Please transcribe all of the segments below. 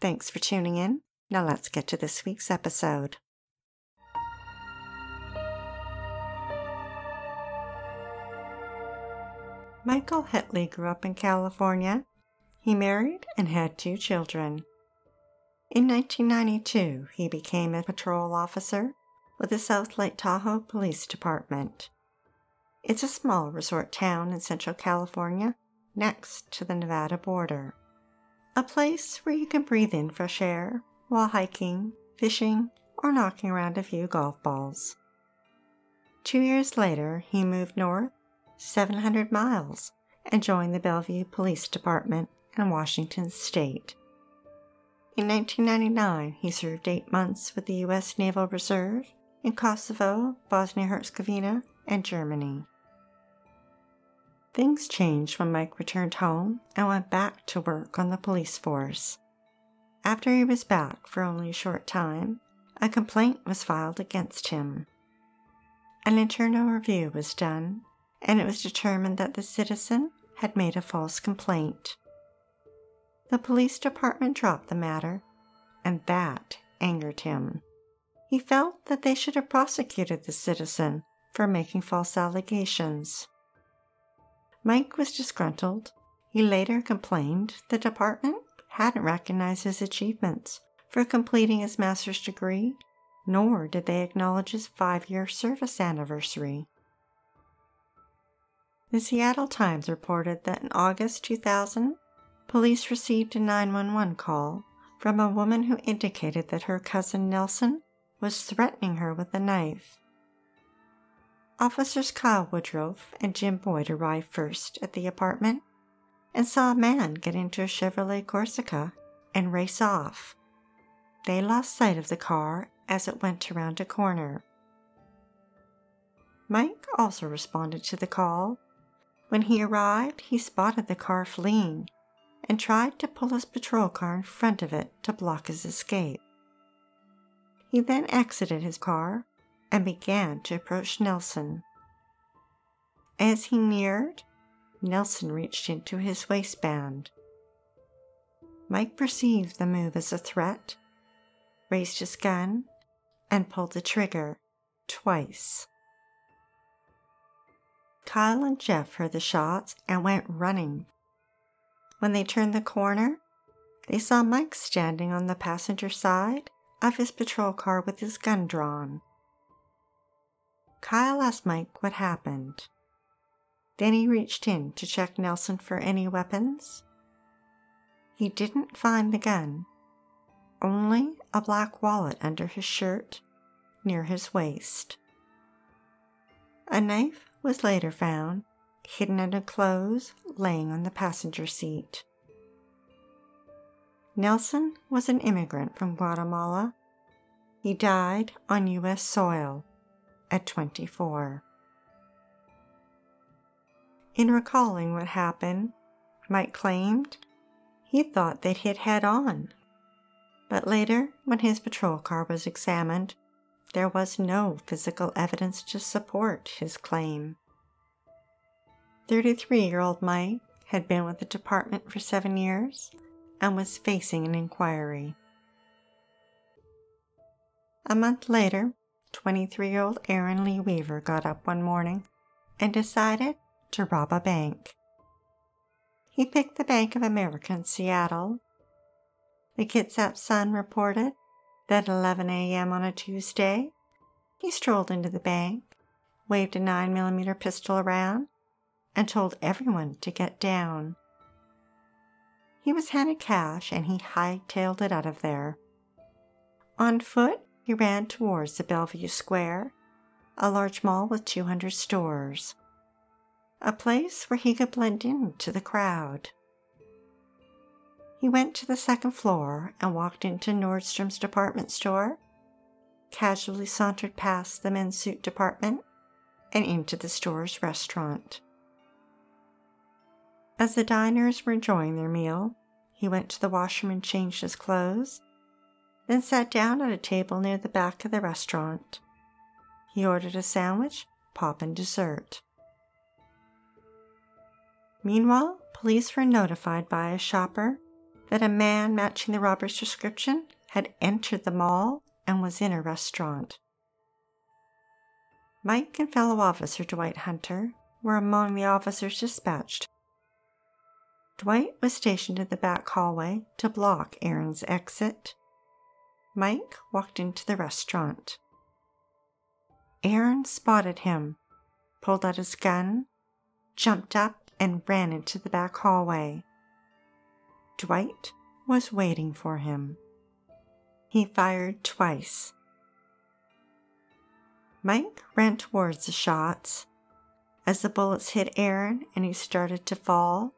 Thanks for tuning in. Now let's get to this week's episode. Michael Hetley grew up in California. He married and had two children. In 1992, he became a patrol officer with the South Lake Tahoe Police Department. It's a small resort town in Central California next to the Nevada border. A place where you can breathe in fresh air while hiking, fishing, or knocking around a few golf balls. Two years later, he moved north 700 miles and joined the Bellevue Police Department in Washington state. In 1999, he served eight months with the U.S. Naval Reserve in Kosovo, Bosnia Herzegovina, and Germany. Things changed when Mike returned home and went back to work on the police force. After he was back for only a short time, a complaint was filed against him. An internal review was done, and it was determined that the citizen had made a false complaint. The police department dropped the matter, and that angered him. He felt that they should have prosecuted the citizen for making false allegations. Mike was disgruntled. He later complained the department hadn't recognized his achievements for completing his master's degree, nor did they acknowledge his five year service anniversary. The Seattle Times reported that in August 2000, police received a 911 call from a woman who indicated that her cousin Nelson was threatening her with a knife. Officers Kyle Woodruff and Jim Boyd arrived first at the apartment and saw a man get into a Chevrolet Corsica and race off. They lost sight of the car as it went around a corner. Mike also responded to the call. When he arrived, he spotted the car fleeing and tried to pull his patrol car in front of it to block his escape. He then exited his car and began to approach Nelson. As he neared, Nelson reached into his waistband. Mike perceived the move as a threat, raised his gun, and pulled the trigger twice. Kyle and Jeff heard the shots and went running. When they turned the corner, they saw Mike standing on the passenger side of his patrol car with his gun drawn. Kyle asked Mike what happened. Then he reached in to check Nelson for any weapons. He didn't find the gun, only a black wallet under his shirt near his waist. A knife was later found, hidden under clothes, laying on the passenger seat. Nelson was an immigrant from Guatemala. He died on U.S. soil at 24. In recalling what happened, Mike claimed he thought they'd hit head on. But later, when his patrol car was examined, there was no physical evidence to support his claim. 33 year old Mike had been with the department for seven years and was facing an inquiry. A month later, 23 year old Aaron Lee Weaver got up one morning and decided to rob a bank. He picked the Bank of America in Seattle. The Kitsap Sun reported that at 11 a.m. on a Tuesday, he strolled into the bank, waved a 9mm pistol around, and told everyone to get down. He was handed cash and he hightailed it out of there. On foot, he ran towards the Bellevue Square, a large mall with 200 stores, a place where he could blend into the crowd. He went to the second floor and walked into Nordstrom's department store, casually sauntered past the men's suit department, and into the store's restaurant. As the diners were enjoying their meal, he went to the washroom and changed his clothes, then sat down at a table near the back of the restaurant. He ordered a sandwich, pop, and dessert. Meanwhile, police were notified by a shopper that a man matching the robber's description had entered the mall and was in a restaurant. Mike and fellow officer Dwight Hunter were among the officers dispatched. Dwight was stationed in the back hallway to block Aaron's exit. Mike walked into the restaurant. Aaron spotted him, pulled out his gun, jumped up, and ran into the back hallway. Dwight was waiting for him. He fired twice. Mike ran towards the shots. As the bullets hit Aaron and he started to fall,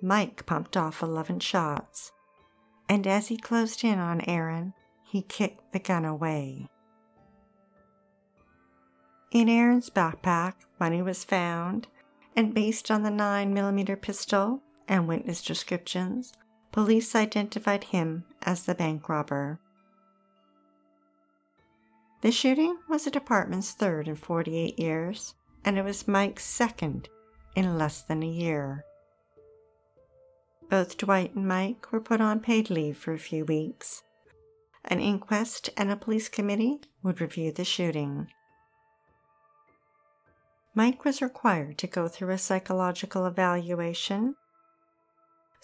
Mike pumped off 11 shots. And as he closed in on Aaron, he kicked the gun away. In Aaron's backpack, money was found, and based on the 9mm pistol, and witness descriptions, police identified him as the bank robber. The shooting was the department's third in 48 years, and it was Mike's second in less than a year. Both Dwight and Mike were put on paid leave for a few weeks. An inquest and a police committee would review the shooting. Mike was required to go through a psychological evaluation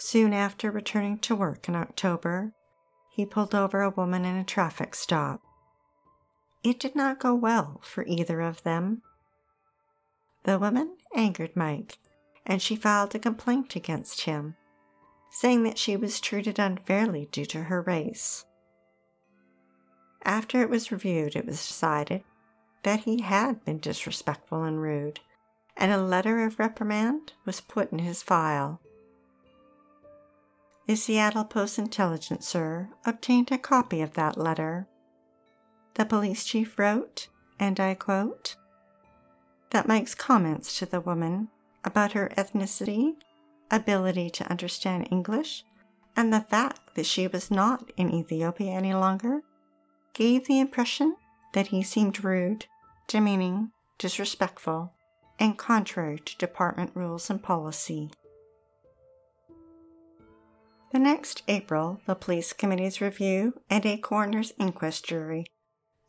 Soon after returning to work in October, he pulled over a woman in a traffic stop. It did not go well for either of them. The woman angered Mike, and she filed a complaint against him, saying that she was treated unfairly due to her race. After it was reviewed, it was decided that he had been disrespectful and rude, and a letter of reprimand was put in his file. The Seattle Post Intelligencer obtained a copy of that letter. The police chief wrote, and I quote, that Mike's comments to the woman about her ethnicity, ability to understand English, and the fact that she was not in Ethiopia any longer gave the impression that he seemed rude, demeaning, disrespectful, and contrary to department rules and policy. The next April, the police committee's review and a coroner's inquest jury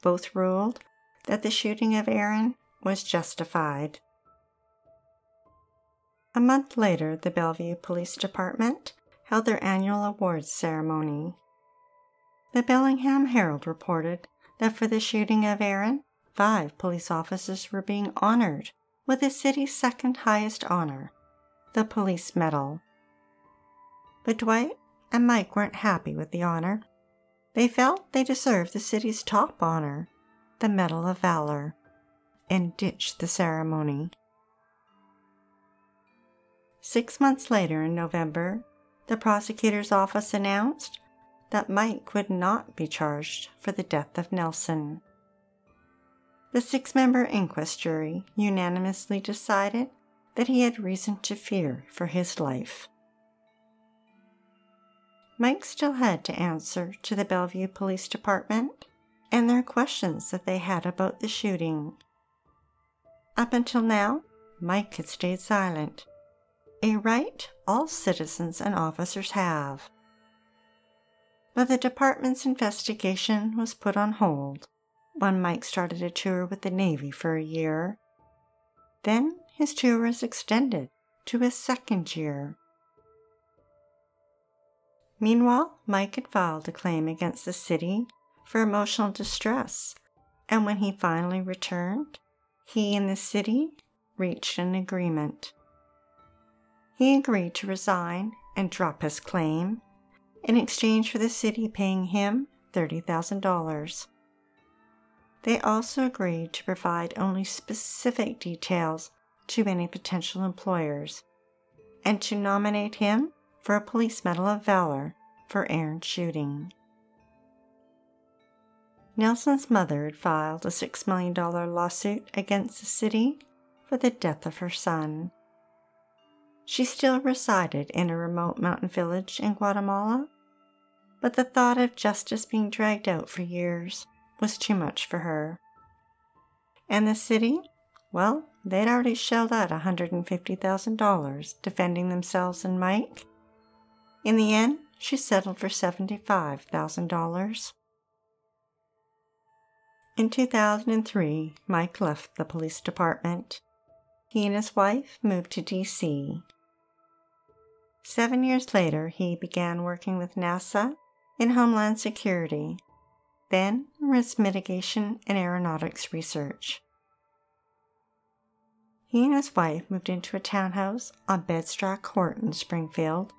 both ruled that the shooting of Aaron was justified. A month later, the Bellevue Police Department held their annual awards ceremony. The Bellingham Herald reported that for the shooting of Aaron, five police officers were being honored with the city's second highest honor, the Police Medal. But Dwight and Mike weren't happy with the honor. They felt they deserved the city's top honor, the Medal of Valor, and ditched the ceremony. Six months later, in November, the prosecutor's office announced that Mike would not be charged for the death of Nelson. The six member inquest jury unanimously decided that he had reason to fear for his life. Mike still had to answer to the Bellevue Police Department and their questions that they had about the shooting. Up until now, Mike had stayed silent, a right all citizens and officers have. But the department's investigation was put on hold when Mike started a tour with the Navy for a year. Then his tour was extended to a second year. Meanwhile, Mike had filed a claim against the city for emotional distress, and when he finally returned, he and the city reached an agreement. He agreed to resign and drop his claim in exchange for the city paying him $30,000. They also agreed to provide only specific details to any potential employers and to nominate him for a Police Medal of Valor for errant shooting. Nelson's mother had filed a $6 million lawsuit against the city for the death of her son. She still resided in a remote mountain village in Guatemala, but the thought of justice being dragged out for years was too much for her. And the city, well, they'd already shelled out $150,000 defending themselves and Mike. In the end, she settled for $75,000. In 2003, Mike left the police department. He and his wife moved to DC. Seven years later, he began working with NASA in Homeland Security, then risk mitigation and aeronautics research. He and his wife moved into a townhouse on Bedstraw Court in Springfield,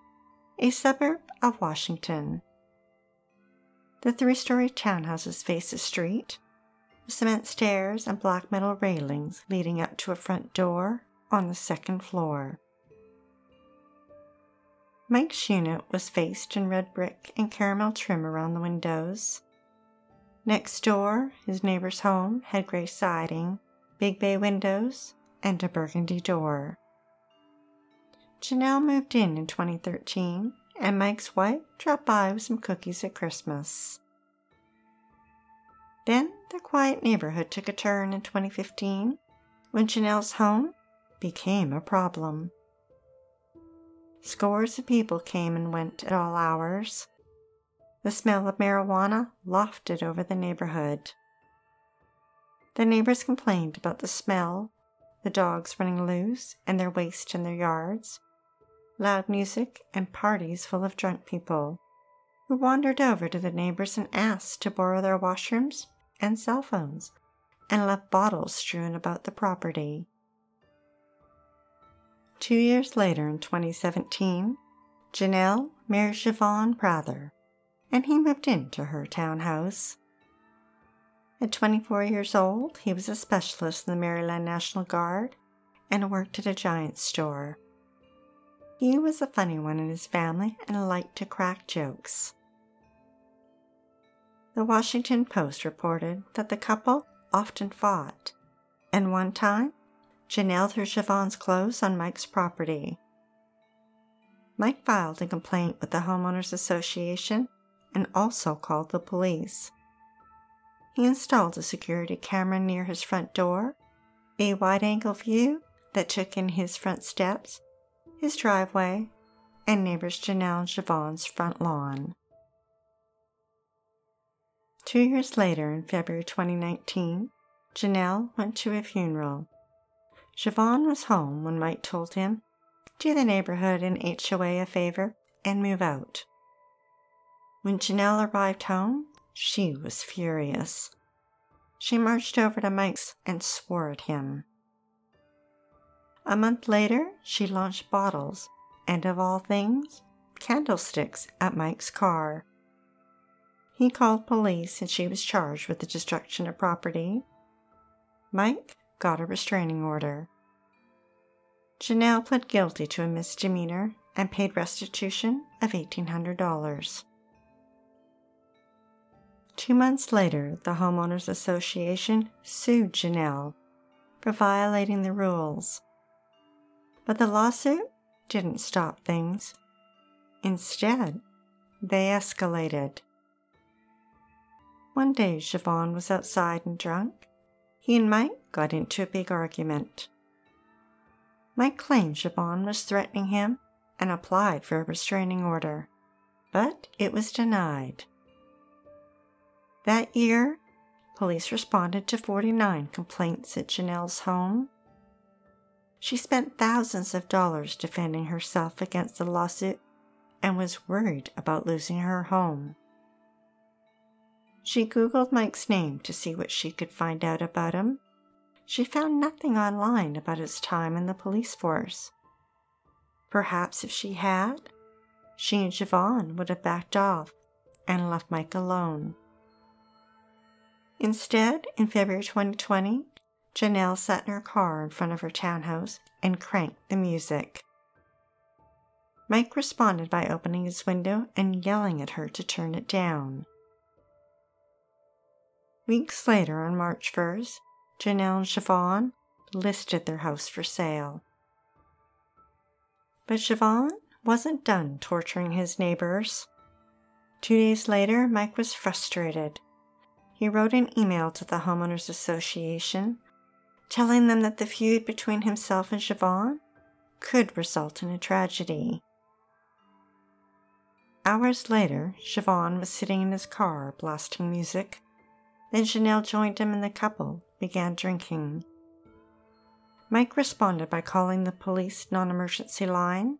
a suburb of Washington. The three story townhouses face a street cement stairs and black metal railings leading up to a front door on the second floor. Mike's unit was faced in red brick and caramel trim around the windows. Next door, his neighbor's home had gray siding, big bay windows, and a burgundy door. Janelle moved in in 2013, and Mike's wife dropped by with some cookies at Christmas. Then the quiet neighborhood took a turn in 2015 when Janelle's home became a problem. Scores of people came and went at all hours. The smell of marijuana lofted over the neighborhood. The neighbors complained about the smell, the dogs running loose and their waste in their yards, loud music, and parties full of drunk people who wandered over to the neighbors and asked to borrow their washrooms and cell phones and left bottles strewn about the property. Two years later, in 2017, Janelle married Javon Prather, and he moved into her townhouse. At 24 years old, he was a specialist in the Maryland National Guard and worked at a giant store. He was a funny one in his family and liked to crack jokes. The Washington Post reported that the couple often fought, and one time, Janelle threw Javon's clothes on Mike's property. Mike filed a complaint with the Homeowners Association and also called the police. He installed a security camera near his front door, a wide angle view that took in his front steps, his driveway, and neighbors Janelle and Javon's front lawn. Two years later, in February 2019, Janelle went to a funeral. Javon was home when Mike told him, Do the neighborhood and HOA a favor and move out. When Janelle arrived home, she was furious. She marched over to Mike's and swore at him. A month later, she launched bottles and, of all things, candlesticks at Mike's car. He called police and she was charged with the destruction of property. Mike got a restraining order. Janelle pled guilty to a misdemeanor and paid restitution of $1,800. Two months later, the Homeowners Association sued Janelle for violating the rules. But the lawsuit didn't stop things. Instead, they escalated. One day, Javon was outside and drunk. He and Mike got into a big argument. Mike claimed Javon was threatening him and applied for a restraining order, but it was denied. That year, police responded to 49 complaints at Janelle's home. She spent thousands of dollars defending herself against the lawsuit and was worried about losing her home. She Googled Mike's name to see what she could find out about him. She found nothing online about his time in the police force. Perhaps if she had, she and Javon would have backed off and left Mike alone. Instead, in February 2020, Janelle sat in her car in front of her townhouse and cranked the music. Mike responded by opening his window and yelling at her to turn it down. Weeks later, on March 1st, Janelle and Javon listed their house for sale. But Javon wasn't done torturing his neighbors. Two days later, Mike was frustrated. He wrote an email to the Homeowners Association telling them that the feud between himself and Javon could result in a tragedy. Hours later, Javon was sitting in his car blasting music. Then Janelle joined him and the couple began drinking. Mike responded by calling the police non emergency line.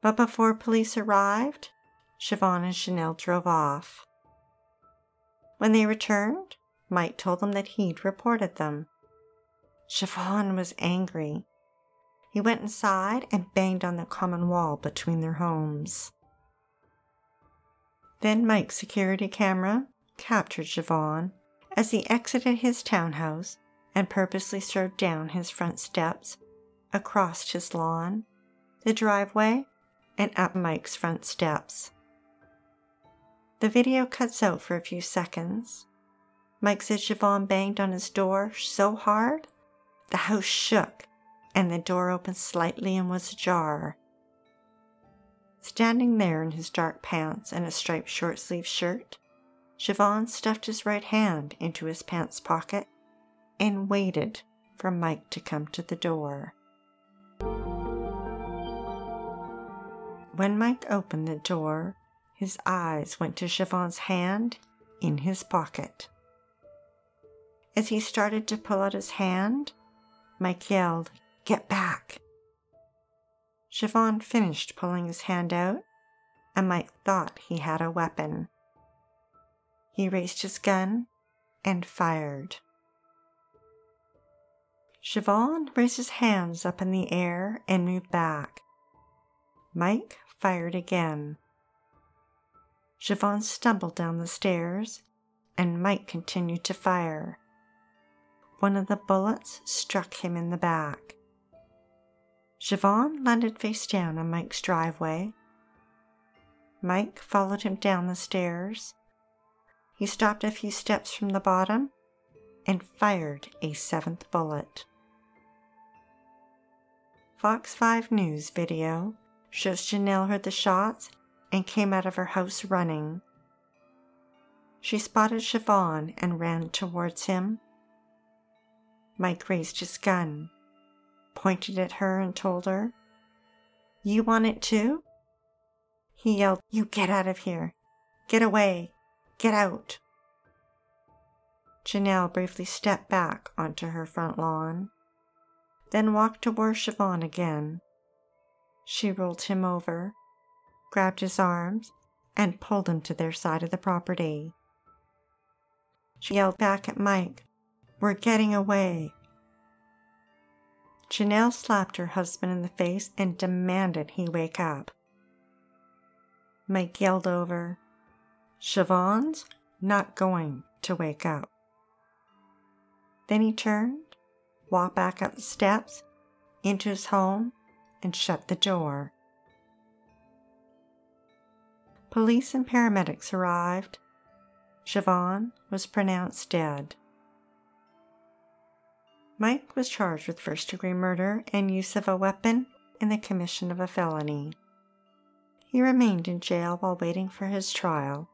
But before police arrived, Javon and Janelle drove off. When they returned, Mike told them that he'd reported them. Javon was angry. He went inside and banged on the common wall between their homes. Then Mike's security camera captured Javon as he exited his townhouse and purposely strode down his front steps, across his lawn, the driveway, and up Mike's front steps. The video cuts out for a few seconds. Mike said Javon banged on his door so hard the house shook and the door opened slightly and was ajar. Standing there in his dark pants and a striped short sleeved shirt, Javon stuffed his right hand into his pants pocket and waited for Mike to come to the door. When Mike opened the door, his eyes went to Javon's hand in his pocket. As he started to pull out his hand, Mike yelled, Get back! Javon finished pulling his hand out, and Mike thought he had a weapon. He raised his gun and fired. Javon raised his hands up in the air and moved back. Mike fired again. Javon stumbled down the stairs, and Mike continued to fire. One of the bullets struck him in the back. Javon landed face down on Mike's driveway. Mike followed him down the stairs he stopped a few steps from the bottom and fired a seventh bullet. Fox 5 News video shows Janelle heard the shots and came out of her house running. She spotted Javon and ran towards him. Mike raised his gun, pointed at her, and told her, You want it too? He yelled, You get out of here! Get away! Get out! Janelle briefly stepped back onto her front lawn, then walked towards Javon again. She rolled him over, grabbed his arms, and pulled him to their side of the property. She yelled back at Mike, We're getting away. Janelle slapped her husband in the face and demanded he wake up. Mike yelled over, Javon's not going to wake up. Then he turned, walked back up the steps, into his home, and shut the door. Police and paramedics arrived. Javon was pronounced dead. Mike was charged with first degree murder and use of a weapon in the commission of a felony. He remained in jail while waiting for his trial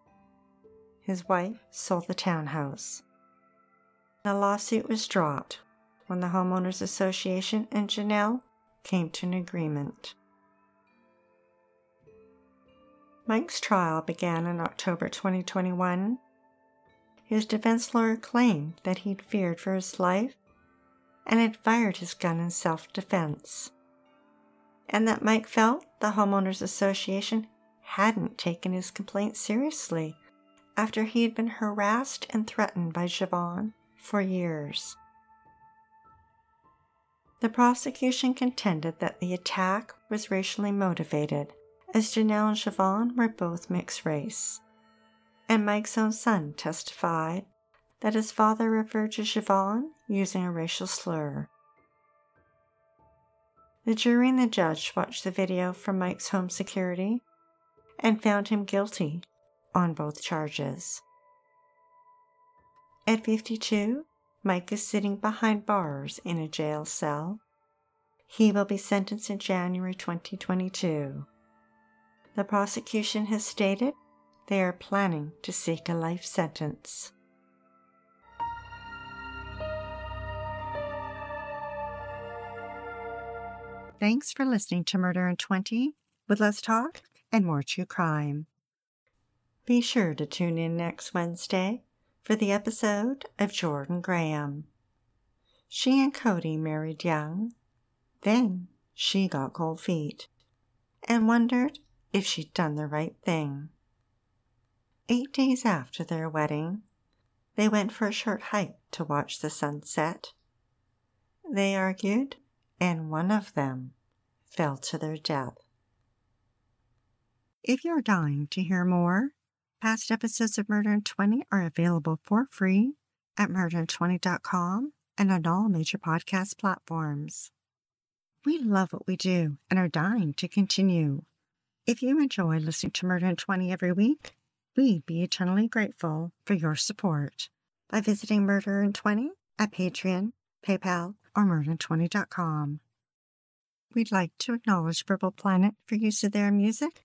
his wife sold the townhouse. The lawsuit was dropped when the Homeowners Association and Janelle came to an agreement. Mike's trial began in October 2021. His defense lawyer claimed that he'd feared for his life and had fired his gun in self defense, and that Mike felt the Homeowners Association hadn't taken his complaint seriously after he had been harassed and threatened by Javon for years. The prosecution contended that the attack was racially motivated, as Janelle and Javon were both mixed race. And Mike's own son testified that his father referred to Javon using a racial slur. The jury and the judge watched the video from Mike's home security and found him guilty on both charges. At 52, Mike is sitting behind bars in a jail cell. He will be sentenced in January 2022. The prosecution has stated they are planning to seek a life sentence. Thanks for listening to Murder in 20 with Let's Talk and More True Crime. Be sure to tune in next Wednesday for the episode of Jordan Graham. She and Cody married young. Then she got cold feet and wondered if she'd done the right thing. Eight days after their wedding, they went for a short hike to watch the sunset. They argued, and one of them fell to their death. If you're dying to hear more, past episodes of Murder in 20 are available for free at murderin20.com and on all major podcast platforms. We love what we do and are dying to continue. If you enjoy listening to Murder in 20 every week, we'd be eternally grateful for your support by visiting Murder in 20 at Patreon, PayPal, or murderin20.com. We'd like to acknowledge Purple Planet for use of their music,